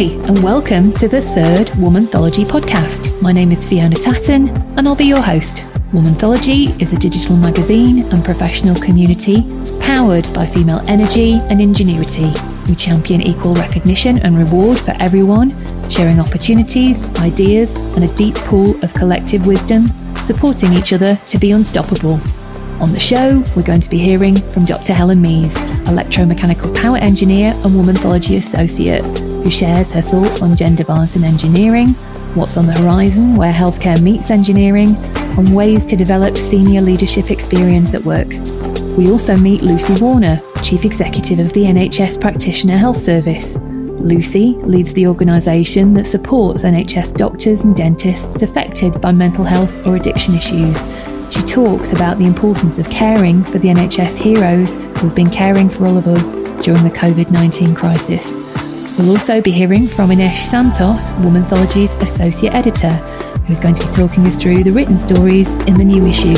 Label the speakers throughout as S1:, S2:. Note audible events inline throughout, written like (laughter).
S1: Hi, and welcome to the third Womanthology podcast. My name is Fiona Tatton, and I'll be your host. Womanthology is a digital magazine and professional community powered by female energy and ingenuity. We champion equal recognition and reward for everyone, sharing opportunities, ideas, and a deep pool of collective wisdom, supporting each other to be unstoppable. On the show, we're going to be hearing from Dr. Helen Meese, electromechanical power engineer and womanthology associate, who shares her thoughts on gender balance in engineering, what's on the horizon where healthcare meets engineering, and ways to develop senior leadership experience at work. We also meet Lucy Warner, Chief Executive of the NHS Practitioner Health Service. Lucy leads the organisation that supports NHS doctors and dentists affected by mental health or addiction issues she talks about the importance of caring for the NHS heroes who have been caring for all of us during the COVID 19 crisis. We'll also be hearing from Inesh Santos, Womanthology's Associate Editor, who's going to be talking us through the written stories in the new issue.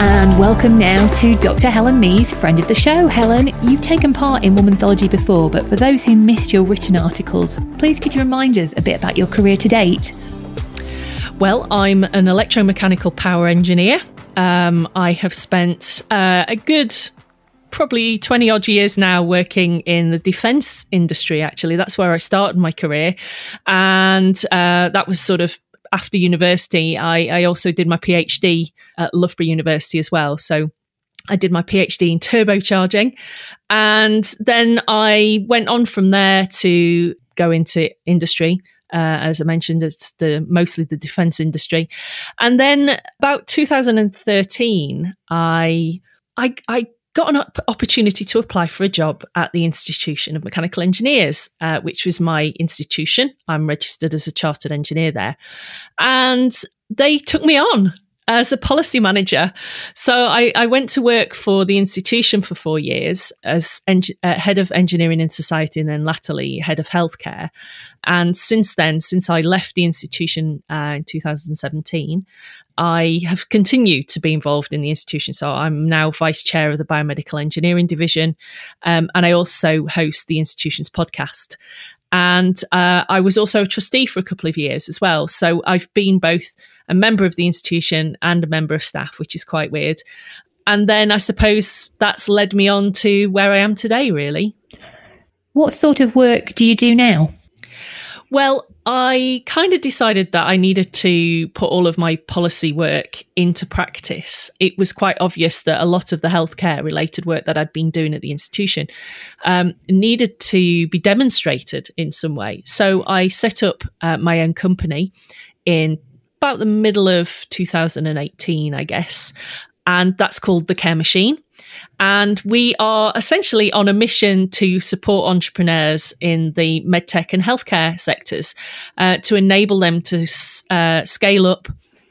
S1: And welcome now to Dr. Helen Meese, friend of the show. Helen, you've taken part in Womanthology before, but for those who missed your written articles, please could you remind us a bit about your career to date?
S2: Well, I'm an electromechanical power engineer. Um, I have spent uh, a good probably 20 odd years now working in the defense industry, actually. That's where I started my career. And uh, that was sort of after university. I, I also did my PhD at Loughborough University as well. So I did my PhD in turbocharging. And then I went on from there to go into industry uh, as I mentioned, it's the mostly the defense industry. And then about 2013, I I, I got an opportunity to apply for a job at the Institution of Mechanical Engineers, uh, which was my institution. I'm registered as a chartered engineer there. And they took me on as a policy manager. So I, I, went to work for the institution for four years as en- uh, head of engineering and society, and then latterly head of healthcare. And since then, since I left the institution uh, in 2017, I have continued to be involved in the institution. So I'm now vice chair of the biomedical engineering division, um, and I also host the institution's podcast. And uh, I was also a trustee for a couple of years as well. So I've been both a member of the institution and a member of staff, which is quite weird. And then I suppose that's led me on to where I am today, really.
S1: What sort of work do you do now?
S2: Well, I kind of decided that I needed to put all of my policy work into practice. It was quite obvious that a lot of the healthcare related work that I'd been doing at the institution um, needed to be demonstrated in some way. So I set up uh, my own company in about the middle of 2018, I guess. And that's called The Care Machine. And we are essentially on a mission to support entrepreneurs in the medtech and healthcare sectors uh, to enable them to uh, scale up.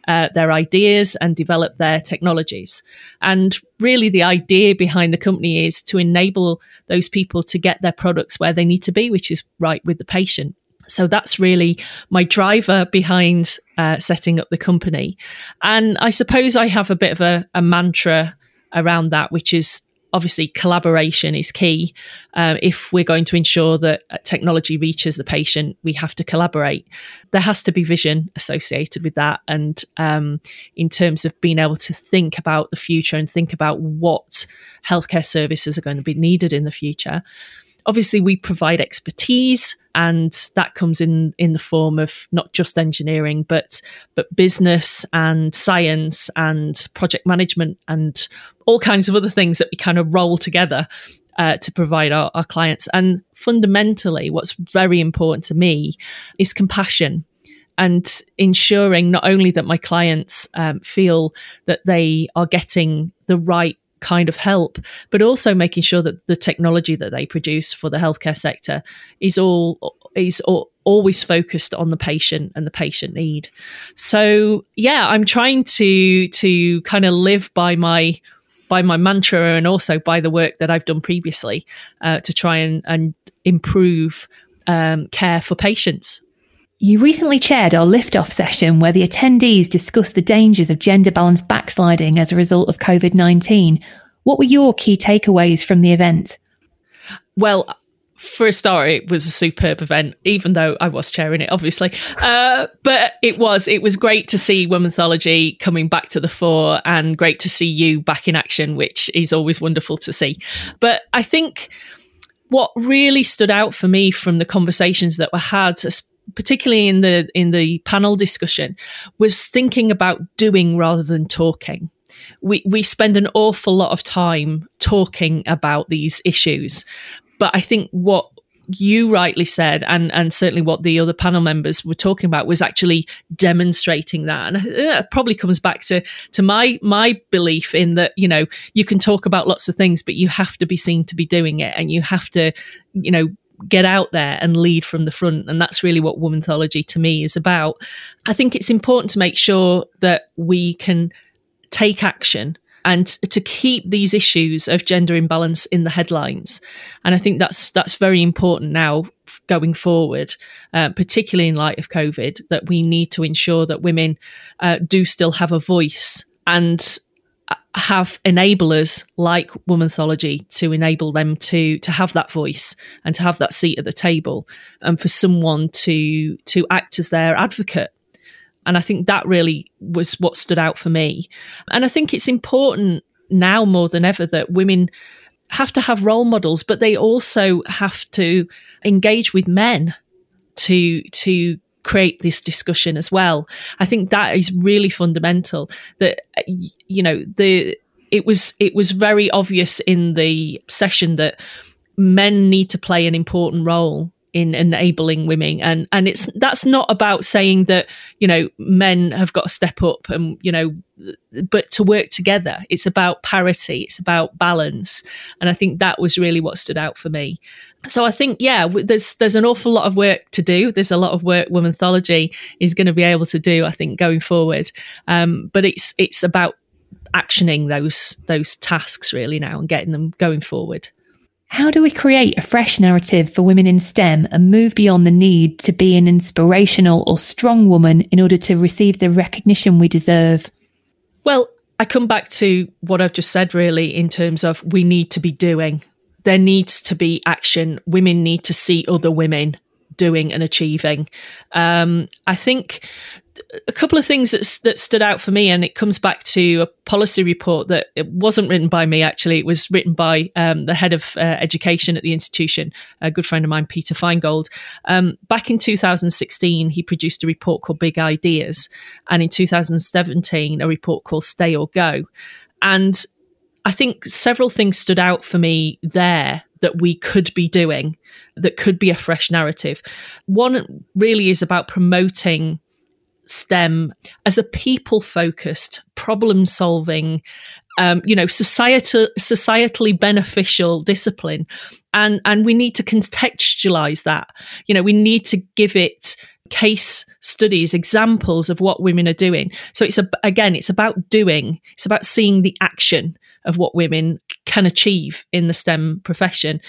S2: Uh, their ideas and develop their technologies. And really, the idea behind the company is to enable those people to get their products where they need to be, which is right with the patient. So that's really my driver behind uh, setting up the company. And I suppose I have a bit of a, a mantra around that, which is obviously collaboration is key. Uh, if we're going to ensure that uh, technology reaches the patient, we have to collaborate. There has to be vision associated with that. And um, in terms of being able to think about the future and think about what healthcare services are going to be needed in the future. Obviously, we provide expertise and that comes in in the form of not just engineering but but business and science and project management and all kinds of other things that we kind of roll together uh, to provide our, our clients and fundamentally what's very important to me is compassion and ensuring not only that my clients um, feel that they are getting the right kind of help, but also making sure that the technology that they produce for the healthcare sector is all is all, always focused on the patient and the patient need. So yeah, I'm trying to to kind of live by my by my mantra and also by the work that I've done previously uh, to try and, and improve um, care for patients.
S1: You recently chaired our liftoff session where the attendees discussed the dangers of gender balance backsliding as a result of COVID 19. What were your key takeaways from the event?
S2: Well, for a start, it was a superb event, even though I was chairing it, obviously. Uh, but it was it was great to see Womanthology coming back to the fore, and great to see you back in action, which is always wonderful to see. But I think what really stood out for me from the conversations that were had, particularly in the in the panel discussion, was thinking about doing rather than talking we we spend an awful lot of time talking about these issues but I think what you rightly said, and and certainly what the other panel members were talking about was actually demonstrating that, and uh, that probably comes back to to my my belief in that you know you can talk about lots of things, but you have to be seen to be doing it, and you have to you know get out there and lead from the front. And that's really what womanthology to me is about. I think it's important to make sure that we can take action and to keep these issues of gender imbalance in the headlines. And I think that's that's very important now going forward, uh, particularly in light of COVID, that we need to ensure that women uh, do still have a voice and uh, have enablers like womanthology to enable them to to have that voice and to have that seat at the table and for someone to to act as their advocate and I think that really was what stood out for me. And I think it's important now more than ever that women have to have role models, but they also have to engage with men to to create this discussion as well. I think that is really fundamental. That you know the it was it was very obvious in the session that men need to play an important role in enabling women. And and it's that's not about saying that you know men have got to step up and you know but to work together. It's about parity. It's about balance. And i think that was really what stood out for me. So i think yeah there's there's an awful lot of work to do. There's a lot of work womanthology is going to be able to do i think going forward. Um, but it's it's about actioning those those tasks really now and getting them going forward
S1: how do we create a fresh narrative for women in STEM and move beyond the need to be an inspirational or strong woman in order to receive the recognition we deserve?
S2: Well, I come back to what I've just said, really, in terms of we need to be doing. There needs to be action. Women need to see other women doing and achieving. Um, I think a couple of things that, that stood out for me, and it comes back to a policy report that it wasn't written by me. Actually, it was written by um, the head of uh, education at the institution, a good friend of mine, Peter Finegold. Um, back in 2016, he produced a report called Big Ideas, and in 2017, a report called Stay or Go. And I think several things stood out for me there that we could be doing that could be a fresh narrative. One really is about promoting STEM as a people focused, problem solving, um, you know, societal, societally beneficial discipline. And, and we need to contextualize that. You know, we need to give it case studies, examples of what women are doing. So it's a, again, it's about doing, it's about seeing the action of what women can achieve in the STEM profession.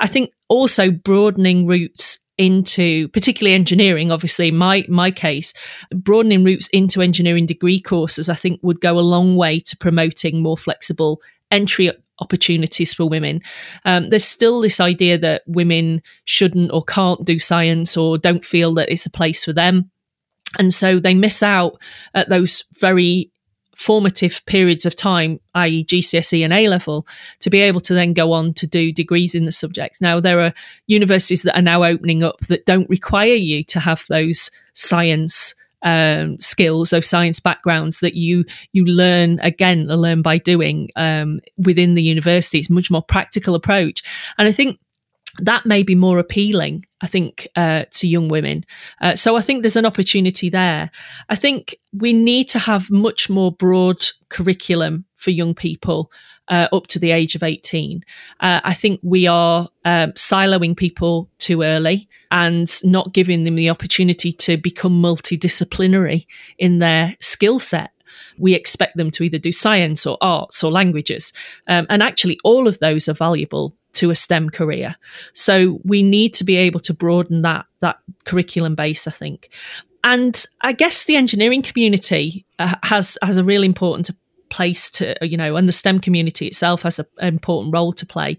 S2: I think also broadening routes into particularly engineering obviously my my case broadening routes into engineering degree courses i think would go a long way to promoting more flexible entry opportunities for women. Um, there's still this idea that women shouldn't or can't do science or don't feel that it's a place for them. And so they miss out at those very formative periods of time, i.e., GCSE and A level, to be able to then go on to do degrees in the subject. Now, there are universities that are now opening up that don't require you to have those science um, skills, those science backgrounds that you you learn again, learn by doing um, within the university. It's much more practical approach, and I think that may be more appealing, I think, uh, to young women. Uh, so I think there's an opportunity there. I think we need to have much more broad curriculum for young people uh, up to the age of 18. Uh, I think we are um, siloing people too early and not giving them the opportunity to become multidisciplinary in their skill set we expect them to either do science or arts or languages. Um, and actually, all of those are valuable to a STEM career. So we need to be able to broaden that that curriculum base, I think. And I guess the engineering community uh, has has a really important place to you know and the stem community itself has a, an important role to play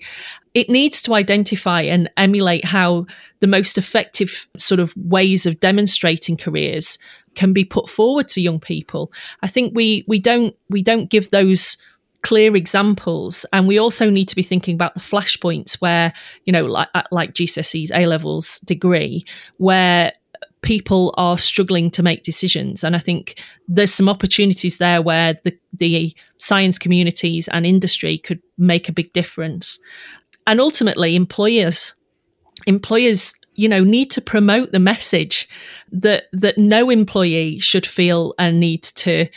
S2: it needs to identify and emulate how the most effective sort of ways of demonstrating careers can be put forward to young people. I think we we don't we don't give those clear examples. And we also need to be thinking about the flashpoints where you know like uh, like GCSE's A levels degree where people are struggling to make decisions. And I think there's some opportunities there where the the science communities and industry could make a big difference. And ultimately employers employers you know need to promote the message that that no employee should feel a need to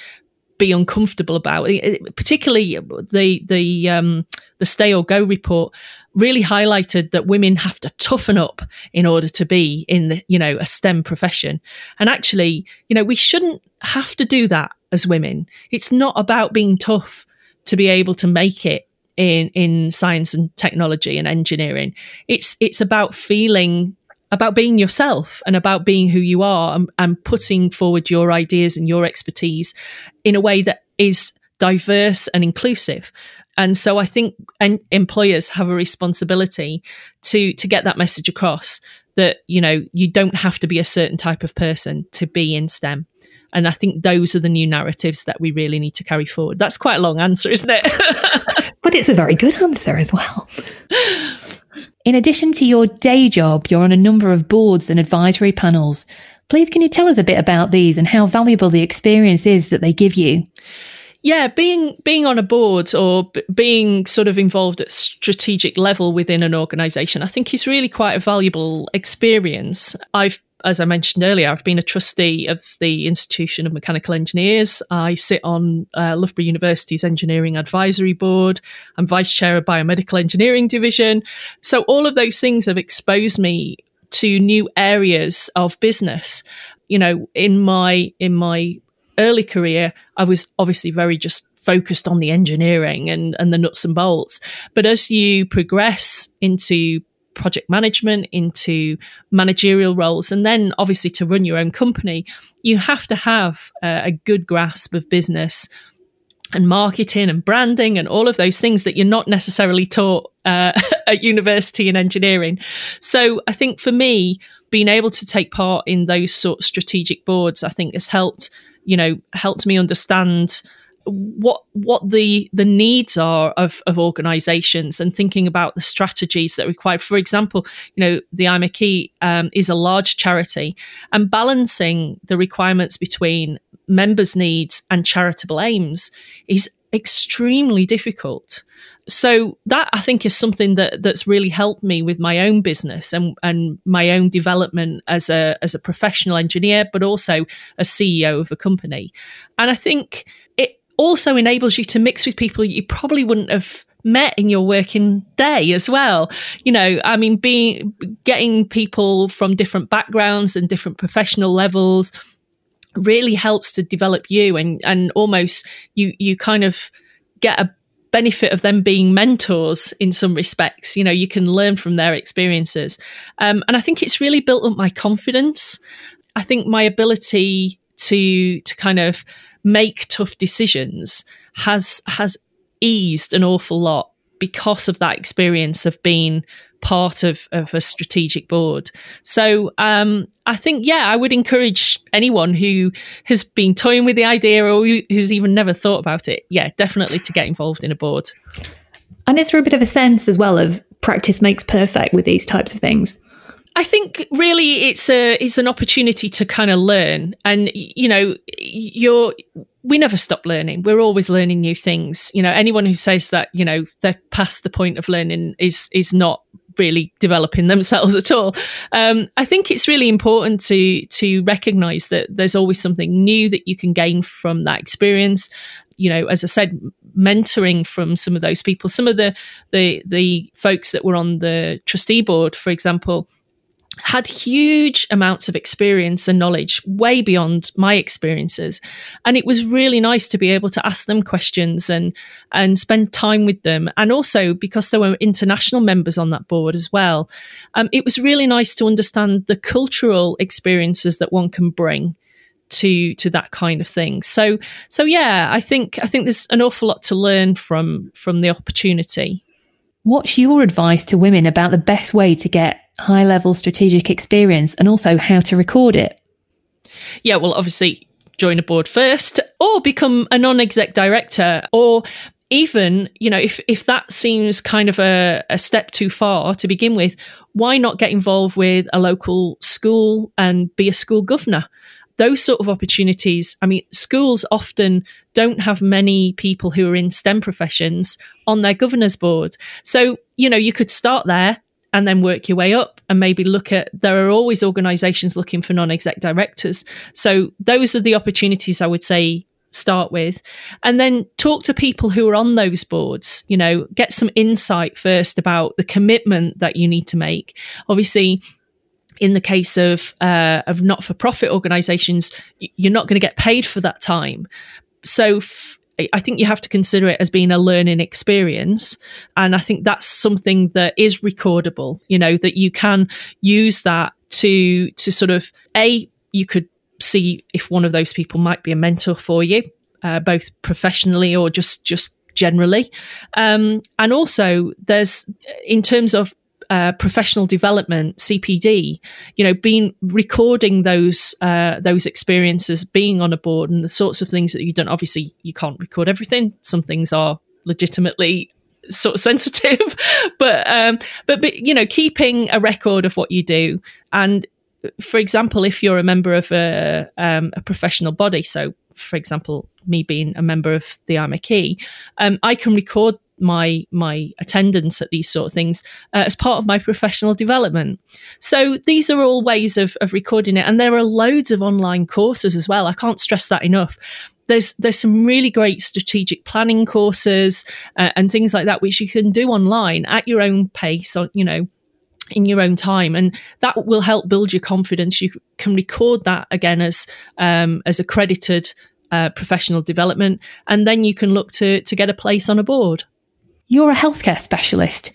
S2: be uncomfortable about. Particularly the the um the stay or go report really highlighted that women have to toughen up in order to be in the, you know a STEM profession. And actually you know we shouldn't have to do that as women. It's not about being tough to be able to make it in in science and technology and engineering. It's it's about feeling about being yourself and about being who you are and, and putting forward your ideas and your expertise in a way that is diverse and inclusive. And so I think en- employers have a responsibility to to get that message across that you know you don't have to be a certain type of person to be in STEM. And I think those are the new narratives that we really need to carry forward. That's quite a long answer, isn't it? (laughs)
S1: but it's a very good answer as well. In addition to your day job, you're on a number of boards and advisory panels. Please, can you tell us a bit about these and how valuable the experience is that they give you?
S2: Yeah, being being on a board or b- being sort of involved at strategic level within an organisation, I think is really quite a valuable experience. I've as I mentioned earlier, I've been a trustee of the Institution of Mechanical Engineers. I sit on uh, Loughborough University's Engineering Advisory Board. I'm vice chair of Biomedical Engineering Division. So all of those things have exposed me to new areas of business. You know, in my in my early career, I was obviously very just focused on the engineering and, and the nuts and bolts. But as you progress into project management, into managerial roles, and then obviously to run your own company, you have to have uh, a good grasp of business and marketing and branding and all of those things that you're not necessarily taught uh, (laughs) at university in engineering. So I think for me, being able to take part in those sort of strategic boards, I think has helped, you know, helped me understand what what the the needs are of of organizations and thinking about the strategies that are required. For example you know the IMechE um, is a large charity and balancing the requirements between members needs and charitable aims is extremely difficult. So that I think is something that that's really helped me with my own business and and my own development as a as a professional engineer but also a CEO of a company. And I think also enables you to mix with people you probably wouldn't have met in your working day as well. You know, I mean, being getting people from different backgrounds and different professional levels really helps to develop you and and almost you you kind of get a benefit of them being mentors in some respects. You know you can learn from their experiences. Um, and i think it's really built up my confidence. I think my ability to to kind of make tough decisions has has eased an awful lot because of that experience of being part of, of a strategic board. So um, I think, yeah, I would encourage anyone who has been toying with the idea or who has even never thought about it, yeah, definitely to get involved in a board.
S1: And it's for a bit of a sense as well of practice makes perfect with these types of things.
S2: I think really it's a it's an opportunity to kind of learn, and you know, you're we never stop learning. We're always learning new things. You know, anyone who says that you know they're past the point of learning is is not really developing themselves (laughs) at all. Um, I think it's really important to to recognise that there's always something new that you can gain from that experience. You know, as I said, mentoring from some of those people. Some of the the the folks that were on the trustee board, for example had huge amounts of experience and knowledge way beyond my experiences. And it was really nice to be able to ask them questions and and spend time with them. And also because there were international members on that board as well um, it was really nice to understand the cultural experiences that one can bring to to that kind of thing. So so yeah i think i think there's an awful lot to learn from from the opportunity.
S1: What's your advice to women about the best way to get high level strategic experience and also how to record it?
S2: Yeah, well, obviously, join a board first or become a non exec director or even you know if if that seems kind of a, a step too far to begin with why not get involved with a local school and be a school governor those sort of opportunities i mean schools often don't have many people who are in stem professions on their governors board so you know you could start there and then work your way up and maybe look at there are always organizations looking for non-exec directors. So those are the opportunities i would say start with. And then talk to people who are on those boards you know get some insight first about the commitment that you need to make. Obviously in the case of uh, of not for profit organizations you're not going to get paid for that time. So f- I think you have to consider it as being a learning experience. And I think that's something that is recordable, you know, that you can use that to, to sort of, A, you could see if one of those people might be a mentor for you, uh, both professionally or just just generally. Um, and also, there's in terms of uh, professional development, CPD, you know, being recording those uh, those experiences, being on a board, and the sorts of things that you've done. Obviously, you can't record everything. Some things are legitimately sort of (laughs) sensitive, but um, but but you know, keeping a record of what you do and for example, if you're a member of a, um, a professional body, so for example, me being a member of the IMechE, um, I can record my my attendance at these sort of things uh, as part of my professional development. So these are all ways of, of recording it, and there are loads of online courses as well. I can't stress that enough. There's there's some really great strategic planning courses uh, and things like that which you can do online at your own pace. On you know in your own time and that will help build your confidence you can record that again as um, as accredited uh, professional development and then you can look to to get a place on a board
S1: you're a healthcare specialist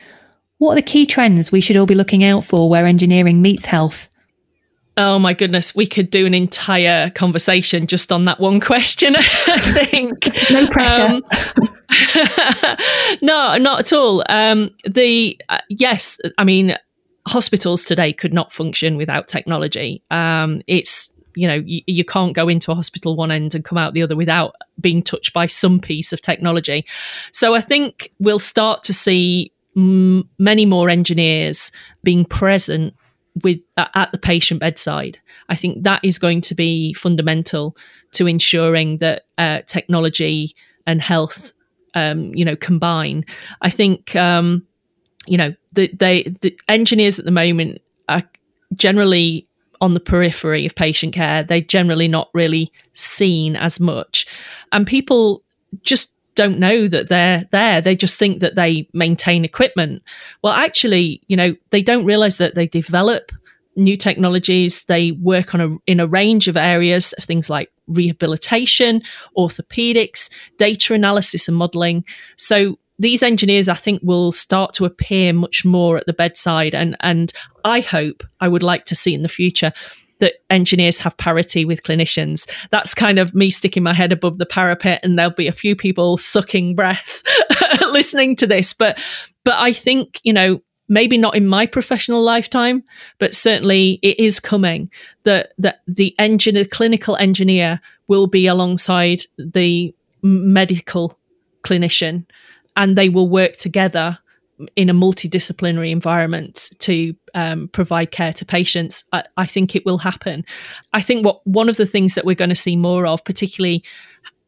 S1: what are the key trends we should all be looking out for where engineering meets health
S2: Oh my goodness, we could do an entire conversation just on that one (laughs) question, I think.
S1: no pressure. Um, (laughs)
S2: no, not at all. Um, the uh, yes, I mean hospitals today could not function without technology. Um, it's you know you, you, can't go into a hospital one end and come out the other without being touched by some piece of technology. So I think we'll start to see m- many more engineers being present with at the patient bedside. I think that is going to be fundamental to ensuring that uh, technology and health, um, you know, combine. I think. Um, you know, the, they the engineers at the moment are generally on the periphery of patient care. They're generally not really seen as much, and people just don't know that they're there. They just think that they maintain equipment. Well, actually, you know, they don't realize that they develop new technologies. They work on a in a range of areas of things like rehabilitation, orthopedics, data analysis and modeling. So these engineers, I think, will start to appear much more at the bedside. And, and I hope I would like to see in the future that engineers have parity with clinicians. That's kind of me sticking my head above the parapet, and there'll be a few people sucking breath (laughs) listening to this. But, but I think, you know, maybe not in my professional lifetime, but certainly it is coming that, that the engineer, clinical engineer will be alongside the medical clinician and they will work together in a multidisciplinary environment to um, provide care to patients, I, I, think it will happen. I think what one of the things that we're going to see more of, particularly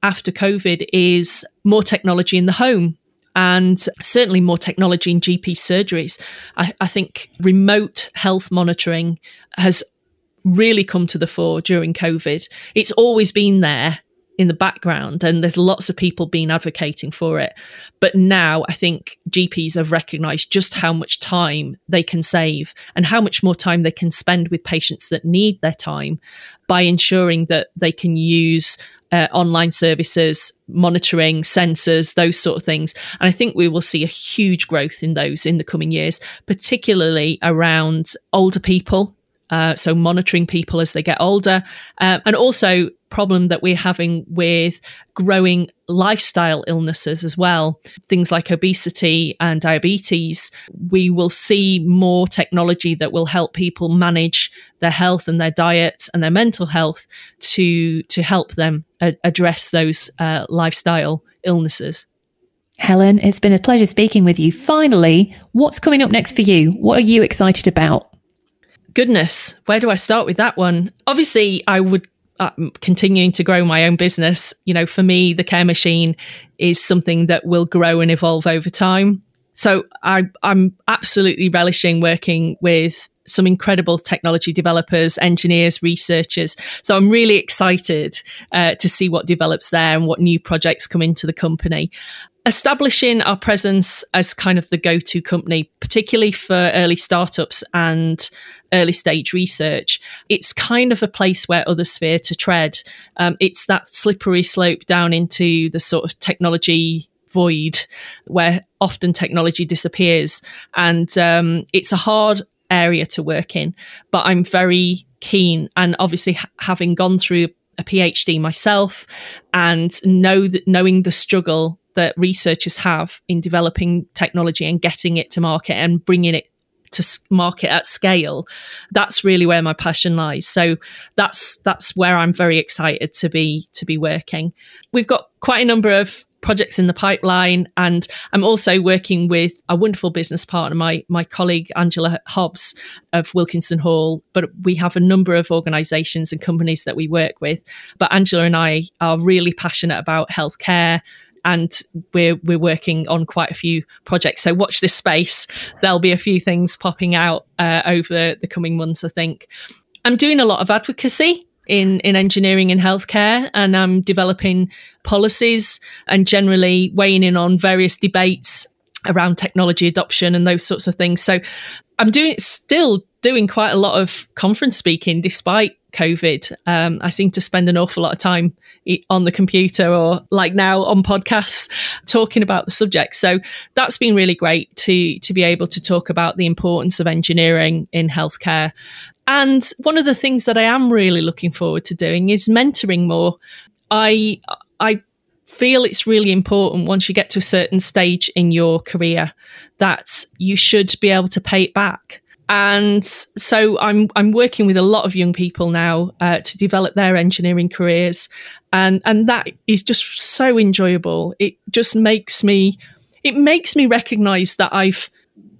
S2: after COVID, is more technology in the home. And certainly more technology in GP surgeries. I, I think remote health monitoring has really come to the fore during COVID. It's always been there in the background and there's lots of people being advocating for it but now i think gps have recognized just how much time they can save and how much more time they can spend with patients that need their time by ensuring that they can use uh, online services, monitoring, sensors, those sort of things. And I think we will see a huge growth in those in the coming years, particularly around older people. Uh, so monitoring people as they get older, uh, and also problem that we're having with growing lifestyle illnesses as well, things like obesity and diabetes, we will see more technology that will help people manage their health and their diet and their mental health to to help them a- address those uh, lifestyle illnesses.
S1: Helen, it's been a pleasure speaking with you. Finally, what's coming up next for you? What are you excited about?
S2: Goodness, where do I start with that one? Obviously, I would I'm continuing to grow my own business. You know, for me, the care machine is something that will grow and evolve over time. So I, I'm absolutely relishing working with some incredible technology developers, engineers, researchers. So I'm really excited uh, to see what develops there and what new projects come into the company establishing our presence as kind of the go-to company particularly for early startups and early stage research it's kind of a place where others fear to tread. Um, it's that slippery slope down into the sort of technology void where often technology disappears. And um, it's a hard area to work in but i'm very keen. And obviously ha- having gone through a PhD myself and know that knowing the struggle that researchers have in developing technology and getting it to market and bringing it to market at scale that's really where my passion lies. So that's that's where i'm very excited to be to be working. We've got quite a number of projects in the pipeline and i'm also working with a wonderful business partner my my colleague angela hobbs of wilkinson hall but we have a number of organizations and companies that we work with. But angela and i are really passionate about healthcare and we're we're working on quite a few projects. So watch this space. There'll be a few things popping out uh, over the coming months. I think I'm doing a lot of advocacy in in engineering and healthcare, and I'm developing policies and generally weighing in on various debates around technology adoption and those sorts of things. So I'm doing still doing quite a lot of conference speaking despite COVID. Um, I seem to spend an awful lot of time on the computer or like now on podcasts (laughs) talking about the subject. So that's been really great to to be able to talk about the importance of engineering in healthcare. And one of the things that I am really looking forward to doing is mentoring more. I I feel it's really important once you get to a certain stage in your career that you should be able to pay it back and so I'm I'm working with a lot of young people now uh, to develop their engineering careers, and and that is just so enjoyable. It just makes me it makes me recognise that I've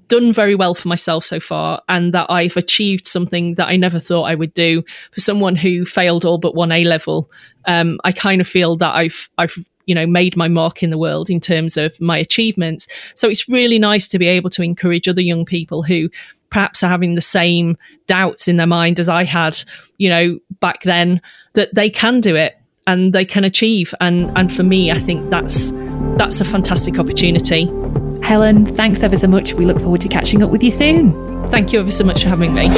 S2: done very well for myself so far and that I've achieved something that I never thought I would do. For someone who failed all but one A level, um, I kind of feel that I've I've you know made my mark in the world in terms of my achievements. So it's really nice to be able to encourage other young people who perhaps are having the same doubts in their mind as I had, you know, back then, that they can do it and they can achieve. And and for me, I think that's that's a fantastic opportunity.
S1: Helen, thanks ever so much. We look forward to catching up with you soon.
S2: Thank you ever so much for having me.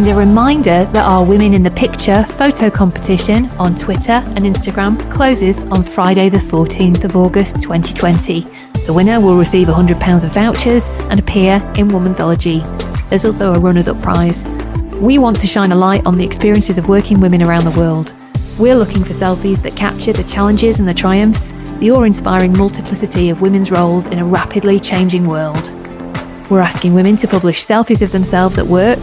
S1: And a reminder that our Women in the Picture photo competition on Twitter and Instagram closes on Friday, the 14th of August 2020. The winner will receive £100 of vouchers and appear in Womanthology. There's also a runners up prize. We want to shine a light on the experiences of working women around the world. We're looking for selfies that capture the challenges and the triumphs, the awe inspiring multiplicity of women's roles in a rapidly changing world. We're asking women to publish selfies of themselves at work,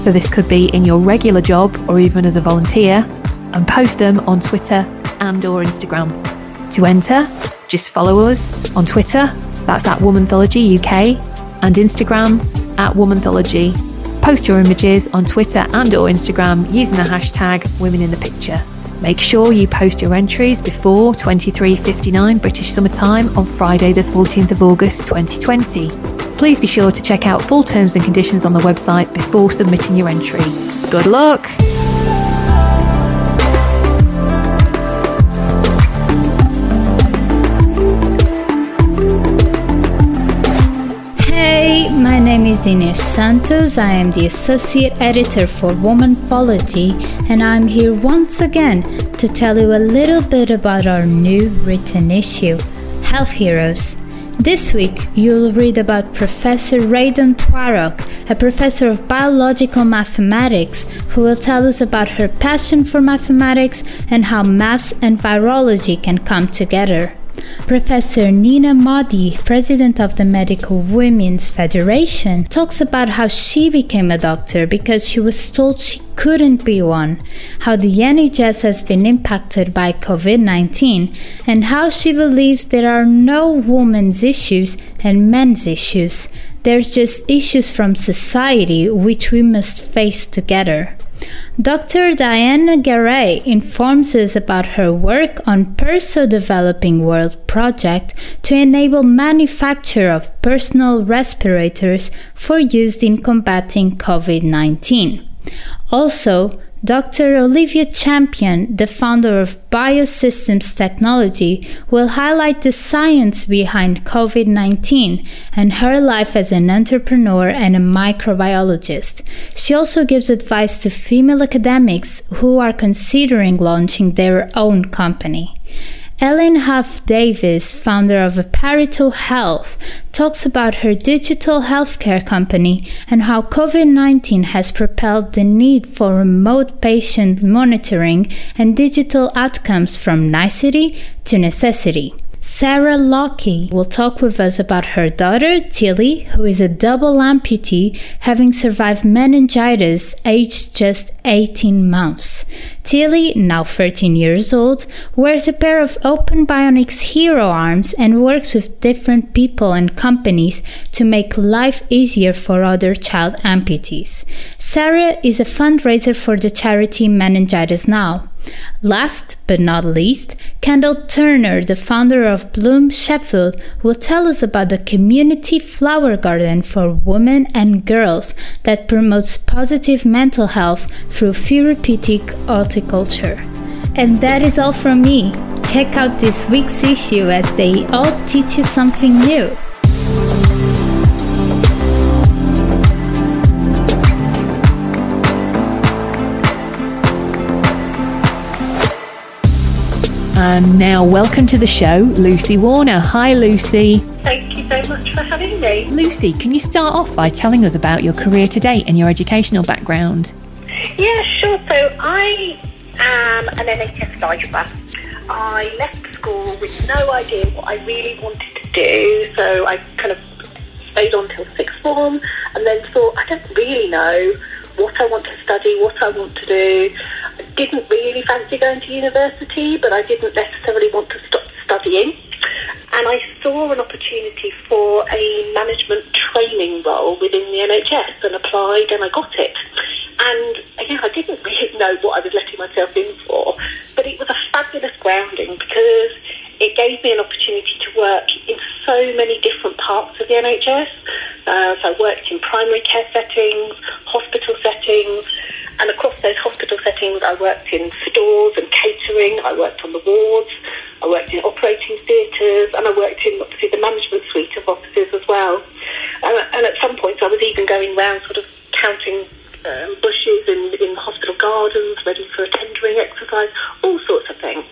S1: so this could be in your regular job or even as a volunteer, and post them on Twitter and or Instagram. To enter, just follow us on Twitter, that's at Womanthology UK, and Instagram at Womanthology. Post your images on Twitter and or Instagram using the hashtag Women in the Picture. Make sure you post your entries before 23.59 British Summer Time on Friday the 14th of August 2020 please be sure to check out full terms and conditions on the website before submitting your entry. Good luck!
S3: Hey, my name is Ines Santos. I am the Associate Editor for Womanthology, and I'm here once again to tell you a little bit about our new written issue, Health Heroes This week, you'll read about Professor Reidun Twarock, a professor of biological mathematics, who will tell us about her passion for mathematics and how maths and virology can come together. Professor Neena Modi, president of the Medical Women's Federation, talks about how she became a doctor because she was told she couldn't be one, how the NHS has been impacted by COVID 19, and how she believes there are no women's issues and men's issues. There's just issues from society which we must face together. Dr. Diana Garay informs us about her work on Perso Developing World project to enable manufacture of personal respirators for use in combating COVID-19. Also, Dr. Olivia Champion, the founder of Biosystems Technology, will highlight the science behind COVID 19 and her life as an entrepreneur and a microbiologist. She also gives advice to female academics who are considering launching their own company. Elin Haf Davies, founder of Aparito Health, talks about her digital healthcare company and how COVID 19 has propelled the need for remote patient monitoring and digital outcomes from nicety to necessity. Sarah Lockey will talk with us about her daughter, Tilly, who is a double amputee, having survived meningitis aged just 18 months. Tilly, now 13 years old, wears a pair of Open Bionics Hero arms and works with different people and companies to make life easier for other child amputees. Sarah is a fundraiser for the charity Meningitis Now. Last but not least, Kendall Turner, the founder of Bloom Sheffield, will tell us about the community flower garden for women and girls that promotes positive mental health through therapeutic horticulture. And that is all from me. Check out this week's issue as they all teach you something new.
S1: And now, welcome to the show, Lucy Warner. Hi, Lucy.
S4: Thank you so much for having me.
S1: Lucy, can you start off by telling us about your career to date and your educational background?
S4: Yeah, sure. So, I am an NHS lifer. I left school with no idea what I really wanted to do, so I kind of stayed on till sixth form and then thought, I don't really know what I want to study, what I want to do didn't really fancy going to university, but I didn't necessarily want to stop studying. And I saw an opportunity for a management training role within the NHS and applied and I got it. And again, I didn't really (laughs) know what I was letting myself in for, but it was a fabulous grounding because it gave me an opportunity to work in so many different parts of the NHS. Uh, so I worked in primary care settings, hospital settings, and across those hospital settings, I worked in stores and catering, I worked on the wards, I worked in operating theatres, and I worked in obviously the management suite of offices as well. And, and at some points, I was even going around sort of counting um, bushes in, in hospital gardens, ready for a tendering exercise, all sorts of things.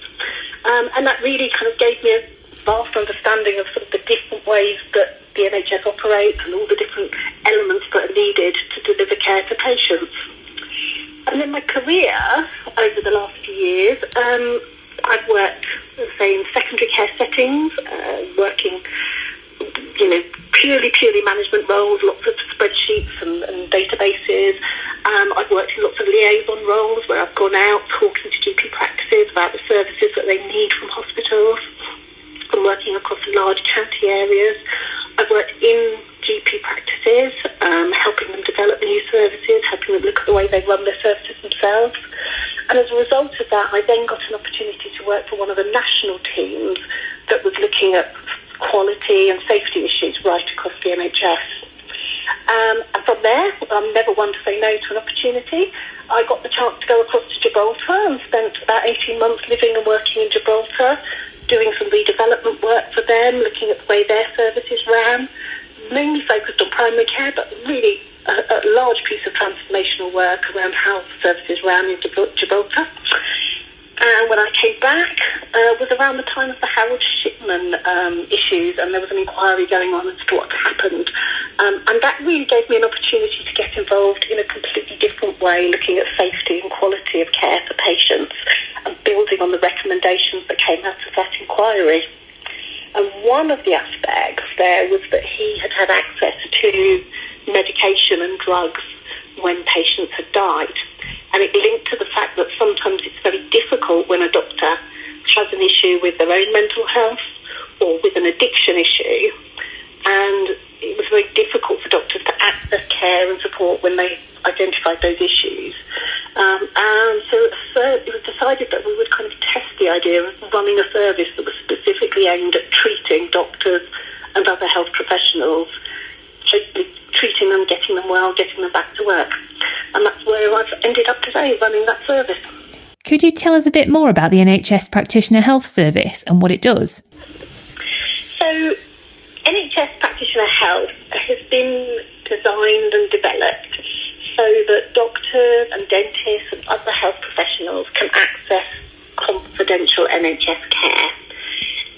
S4: Um, and that really kind of gave me a vast understanding of sort of the different ways that the NHS operates and all the different elements that are needed to deliver care to patients. And then my career over the last few years, um, I've worked, say, in secondary care settings, uh, working, you know, purely, purely management roles, lots of spreadsheets and, and databases. Um, I've worked in lots of liaison roles where I've gone out talking to GP practices about the services that they need from hospitals. I'm working across large county areas. I've worked in GP practices, um, helping them develop new services, helping them look at the way they run their services themselves. And as a result of that, I then got an opportunity to work for one of the national teams that was looking at quality and safety issues right across the NHS. Um, and from there, I'm never one to say no to an opportunity. I got the chance to go across to Gibraltar and spent about 18 months living and working in Gibraltar, doing some redevelopment work for them, looking at the way their services ran, mainly focused on primary care, but really a, a large piece of transformational work around how services ran in Gibraltar. And when I came back, uh, was around the time of the Harold Shipman um, issues, and there was an inquiry going on as to what happened. Um, and that really gave me an opportunity to get involved in a completely different way, looking at safety and quality of care for patients, and building on the recommendations that came out of that inquiry. And one of the aspects there was that he had had access to medication and drugs when patients had died. And it linked to the fact that sometimes it's very difficult when a doctor has an issue with their own mental health or with an addiction issue. And it was very difficult for doctors to access care and support when they identified those issues. Um, and so, so it was decided that we would kind of test the idea of running a service that was specifically aimed at treating doctors and other health professionals, treating them, getting them well, getting them back to work. And that's where I've ended up today, running that service.
S1: Could you tell us a bit more about the NHS Practitioner Health Service and what it does?
S4: So, NHS Practitioner Health has been designed and developed so that doctors and dentists and other health professionals can access confidential NHS care.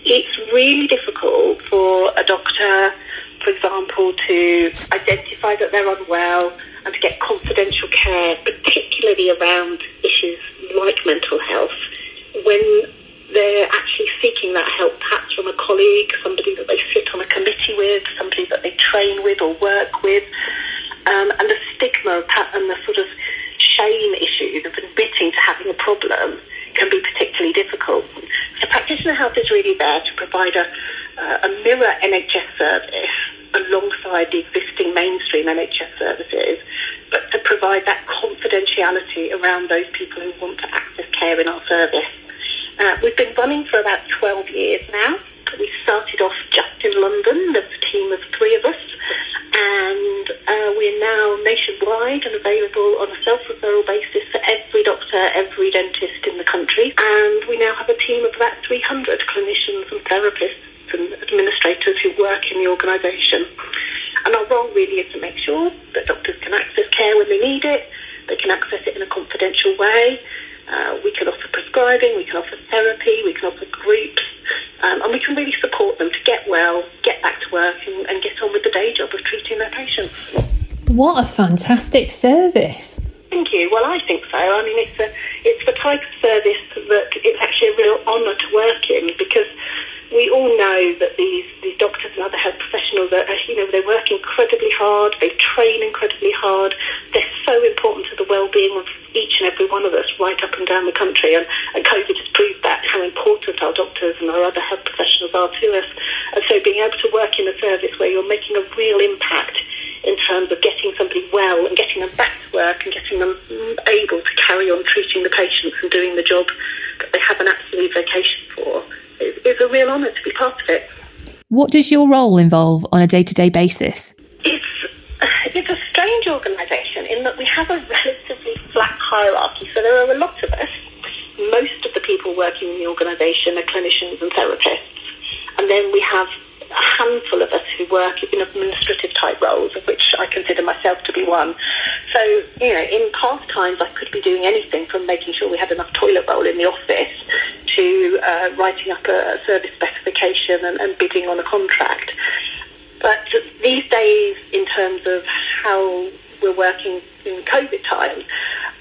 S4: It's really difficult for a doctor, for example, to identify that they're unwell and to get confidential care, particularly around issues like mental health, when they're actually seeking that help, perhaps from a colleague, somebody that they sit on a committee with, somebody that they train with or work with. Um, and the stigma and the sort of shame issues of admitting to having a problem can be particularly difficult. So practitioner health is really there to provide a, uh, a mirror NHS service alongside the existing mainstream NHS services, but to provide that confidentiality around those people who want to access care in our service. Uh, we've been running for about 12 years now. We started off just in London. There a team of three of us, and uh, we're now nationwide and available on a self-referral basis for every doctor, every dentist in the country. And we now have a team of about 300 clinicians and therapists and administrators who work in the organisation. And our role really is to make sure that doctors can access care when they need it, they can access it in a confidential way. Uh, we can offer prescribing, we can offer therapy, we can offer groups, um, and we can really support them to get well, get back to work, and, and get on with the day job of treating their patients.
S1: What a fantastic service!
S4: Thank you. Well, I think so. I mean, it's a it's the type of service that it's actually a real honour to work in because we all know that these, these doctors and other health professionals are, you know, they work incredibly hard, they train incredibly hard, they're so important to the well-being of each and every one of us right up and down the country. And, and COVID has proved that, how important our doctors and our other health professionals are to us. And so being able to work in a service where you're making a real impact in terms of getting somebody well and getting them back to work and getting them able to carry on treating the patients and doing the job that they have an absolute vocation for it's a real honour to be part of it.
S1: What does your role involve on a day to day basis?
S4: It's, (sighs) it's a strange organisation in that we have a relatively flat hierarchy. So there are a lot of us. Most of the people working in the organisation are clinicians and therapists. And then we have a handful of us who work in administrative type roles, of which I consider myself to be one. So, you know, in past times, I could be doing anything from making sure we had enough toilet roll in the office to uh, writing up a, service specification and, and bidding on a contract. But these days, in terms of how we're working in COVID times,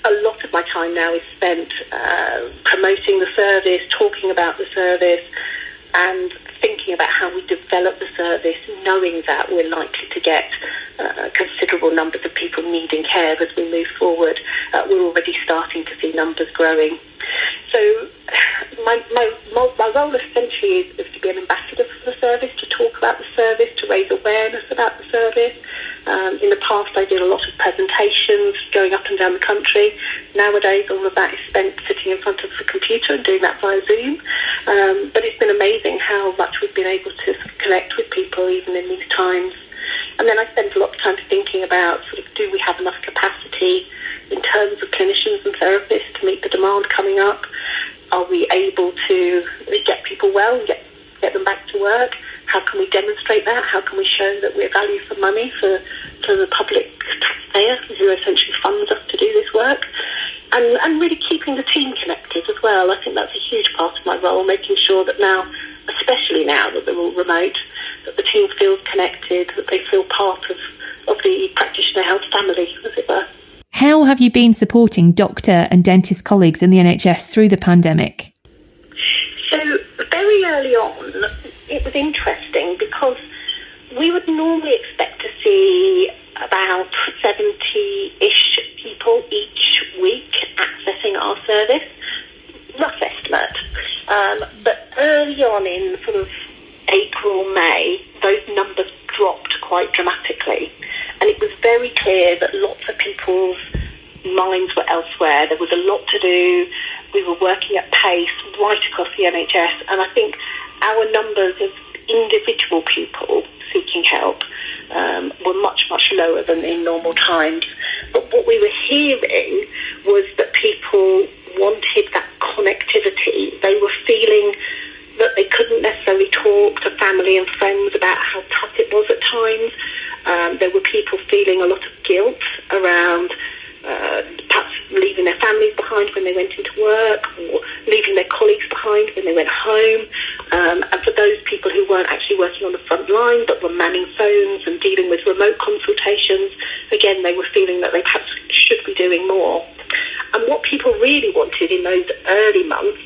S4: a lot of my time now is spent uh, promoting the service, talking about the service, and thinking about how we develop the service, knowing that we're likely growing. So my, my, my role essentially is, is, to be an ambassador for the service, to talk about the service, to raise awareness about the service. Um, in the past, I did a lot of presentations going up and down the country. Nowadays, all of that is spent sitting in front of the computer and doing that via Zoom. Um, but it's been amazing how much we've been able to connect with people even in these times. And then I spent a lot of time thinking about sort of do we have enough capacity in terms of clinicians and therapists to meet the demand coming up? Are we able to get people well and get, get them back to work? How can we demonstrate that? How can we show that we're value for money for, for the public taxpayer who essentially funds us to do this work? And, and really keeping the team connected as well. I think feel part of, of the practitioner health family, as it were.
S1: How have you been supporting doctor and dentist colleagues in the NHS through the pandemic?
S4: Couldn't necessarily talk to family and friends about how tough it was at times. Um, there were people feeling a lot of guilt around uh, perhaps leaving their families behind when they went into work or leaving their colleagues behind when they went home. Um, and for those people who weren't actually working on the front line but were manning phones and dealing with remote consultations, again, they were feeling that they perhaps should be doing more. And what people really wanted in those early months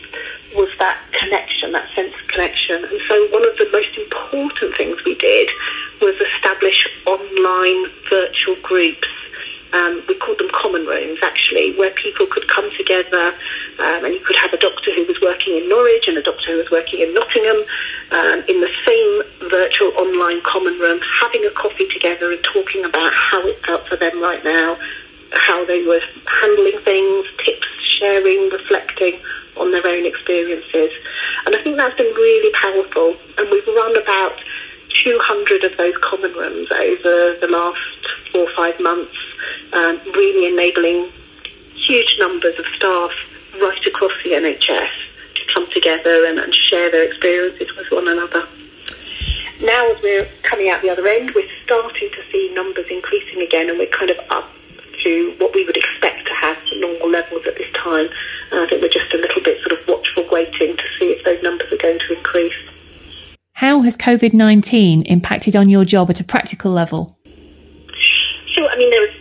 S4: was that connection, that sense of connection. And so one of the most important things we did was establish online virtual groups um, we called them common rooms actually, where people could come together um, and you could have a doctor who was working in Norwich and a doctor who was working in Nottingham um, in the same virtual online common room, having a coffee together and talking about how it felt for them right now, how they were handling things, tips, sharing, reflecting on their own experiences. And I think that's been really powerful. And we've run about 200 of those common rooms over the last four or five months um, really enabling huge numbers of staff right across the NHS to come together and, and share their experiences with one another. Now, as we're coming out the other end, we're starting to see numbers increasing again, and we're kind of up to what we would
S1: COVID 19 impacted on your job at a practical level?
S4: So, I mean, there was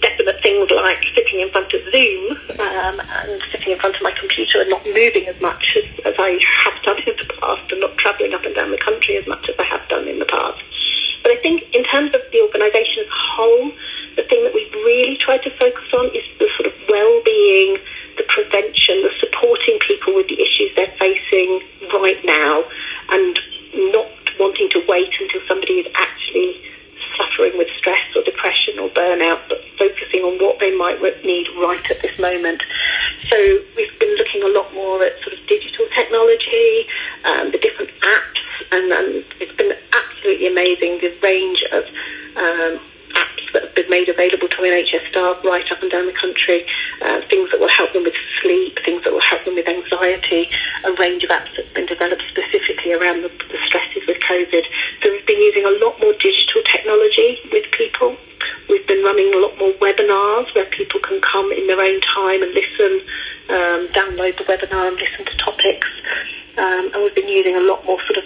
S4: definite things like sitting in front of Zoom um, and sitting in front of my computer and not moving as much as, as I have done in the past and not travelling up and down the country as much as I have done in the past. But I think in terms of the organisation as a whole, the thing that we've really tried to focus on is the sort of well-being, the prevention, the supporting people with the issues they're facing right now and not wanting to wait until somebody is actually suffering with stress or depression or burnout, but focusing on what they might need right at this moment. So we've been looking a lot more at sort of digital technology, um, the different apps, and, and, it's been absolutely amazing the range of um, apps that have been made available to NHS staff right up and down the country, uh, things that will help them with sleep, things that will help them with anxiety, a range of apps that's been developed specifically around the, the stresses with COVID. So we've been using a lot more digital technology with people. We've been running a lot more webinars where people can come in their own time and listen, um, download listen to topics. Um, and we've been using a lot more sort of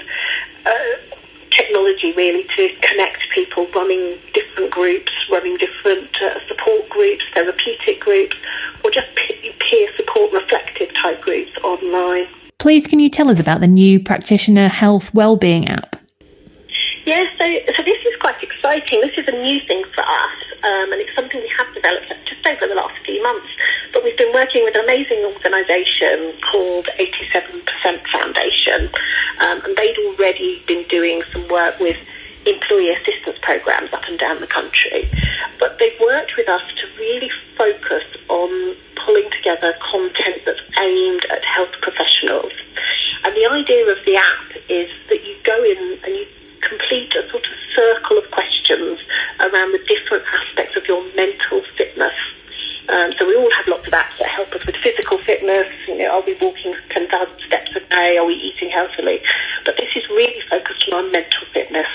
S4: uh, technology really to connect people, running different groups, running different uh, support groups, therapeutic groups, or just peer support reflective type groups online.
S1: Please, can you tell us about the new practitioner health wellbeing app?
S4: Yeah, so, so this is quite exciting. This is a new thing for us, um, and it's something we have developed just over the last few months. But we've been working with an amazing organisation called 87% Foundation, um, and they'd already been doing some work with employee assistance programs up and down the country. But they've worked with us to really focus on pulling together content that's aimed at health professionals. And the idea of the app is that you go in and you complete a sort of circle of questions around the different aspects of your mental fitness. Um, so we all have lots of apps that help us with physical fitness. You know, are we walking 10,000 steps a day? Are we eating healthily? But this is really focused on our mental fitness.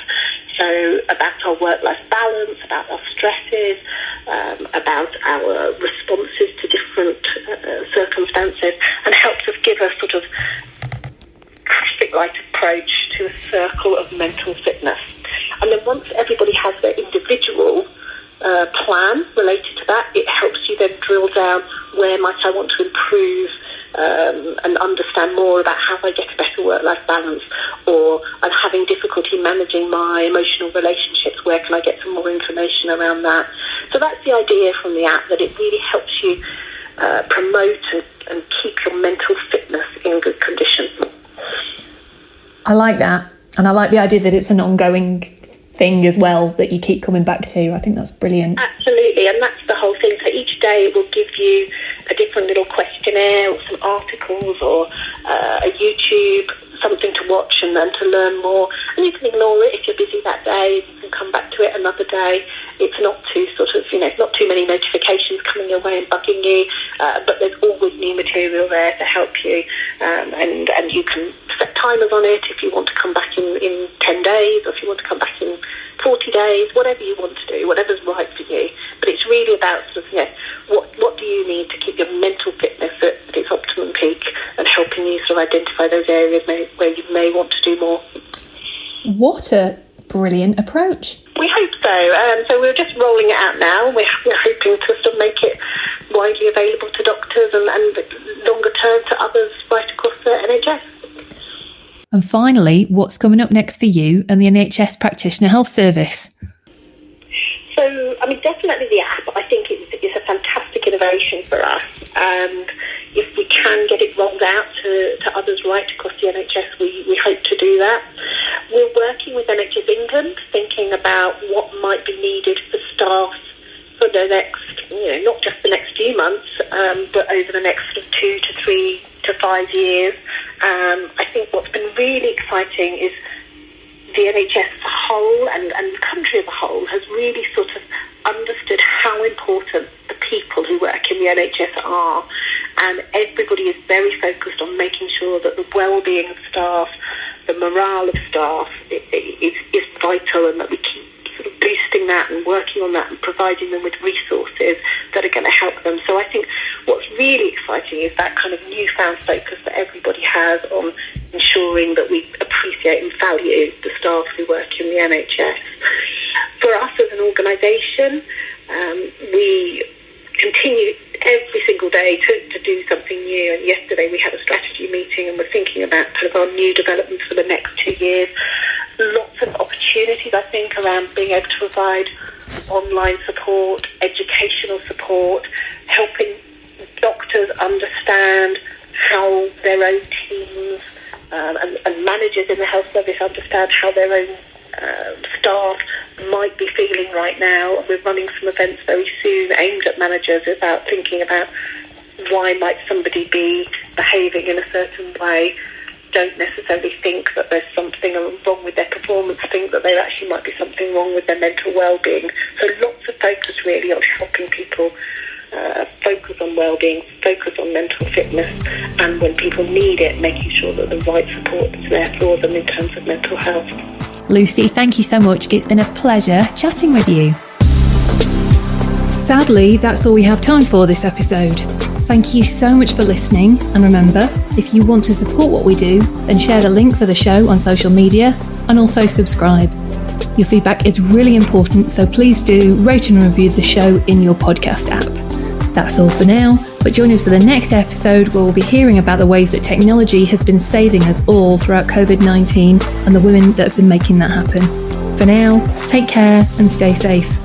S4: So about our work-life balance, about our stresses, um, about our responses to different uh, circumstances, and helps us give us sort of traffic light approach to a circle of mental fitness. And then once everybody has their individual uh, plan related to that, it helps you then drill down where might I want to improve um, and understand more about how I get a better work-life balance, or I'm having difficulty managing my emotional relationships. Where can I get some more information around that? So that's the idea from the app that it really helps you
S1: I like that, and I like the idea that it's an ongoing thing as well that you keep coming back to. I think that's brilliant.
S4: Absolutely, and that's the whole thing. So each day it will give you a different little questionnaire or some articles or uh, a YouTube, something to watch and then to learn more. And you can ignore it if you're busy that day. You can come back to it another day. It's not too sort of, you know, not too many notifications coming your way and bugging you, uh, but there's always new material there to help you. Um, and, and you can do more.
S1: What a brilliant approach.
S4: We hope so. Um, so we're just rolling it out now. We're, we're hoping to sort of make it widely available to doctors and, and longer term to others right across the NHS.
S1: And finally, what's coming up next for you and the NHS Practitioner Health Service?
S4: So, I mean, definitely the app. I think it's, it's a fantastic innovation for us. And if we can get it rolled out to, to others right across the NHS, we, we hope to do that. We're working with NHS England, thinking about what might be needed for staff for the next, you know, not just the next few months, um, but over the next sort of two to three to five years. Um, I think what's been really exciting is the NHS as a whole and, and the country as a whole has really sort of understood how important the people who work in the NHS are. And everybody is very focused on making sure that the well-being of staff, the morale of staff is, is vital and that we keep sort of boosting that and working on that and providing them with resources that are going to help them. So I think what's really exciting is that kind of newfound focus that everybody has on ensuring that we appreciate and value the staff who work in the NHS. For us as an organisation, um, we continue every single day to, to do something new. And yesterday we had a strategy meeting and we're thinking about kind of our new developments for the next two years. Lots of opportunities, I think, around being able to provide online support, educational support, helping doctors understand how their own teams um, and, and, managers in the health service understand how their own uh, staff might be feeling right now. We're running some events very soon aimed at managers about thinking about why might somebody be behaving in a certain way. Don't necessarily think that there's something wrong with their performance, think that there actually might be something wrong with their mental well-being. So lots of focus really on helping people uh, focus on well-being, focus on mental fitness, and when people need it, making sure that the right support is there for them in terms of mental health.
S1: Lucy, thank you so much. It's been a pleasure chatting with you. Sadly, that's all we have time for this episode. Thank you so much for listening. And remember, if you want to support what we do, then share the link for the show on social media and also subscribe. Your feedback is really important, so please do rate and review the show in your podcast app. That's all for now, but join us for the next episode where we'll be hearing about the ways that technology has been saving us all throughout COVID 19 and the women that have been making that happen. For now, take care and stay safe.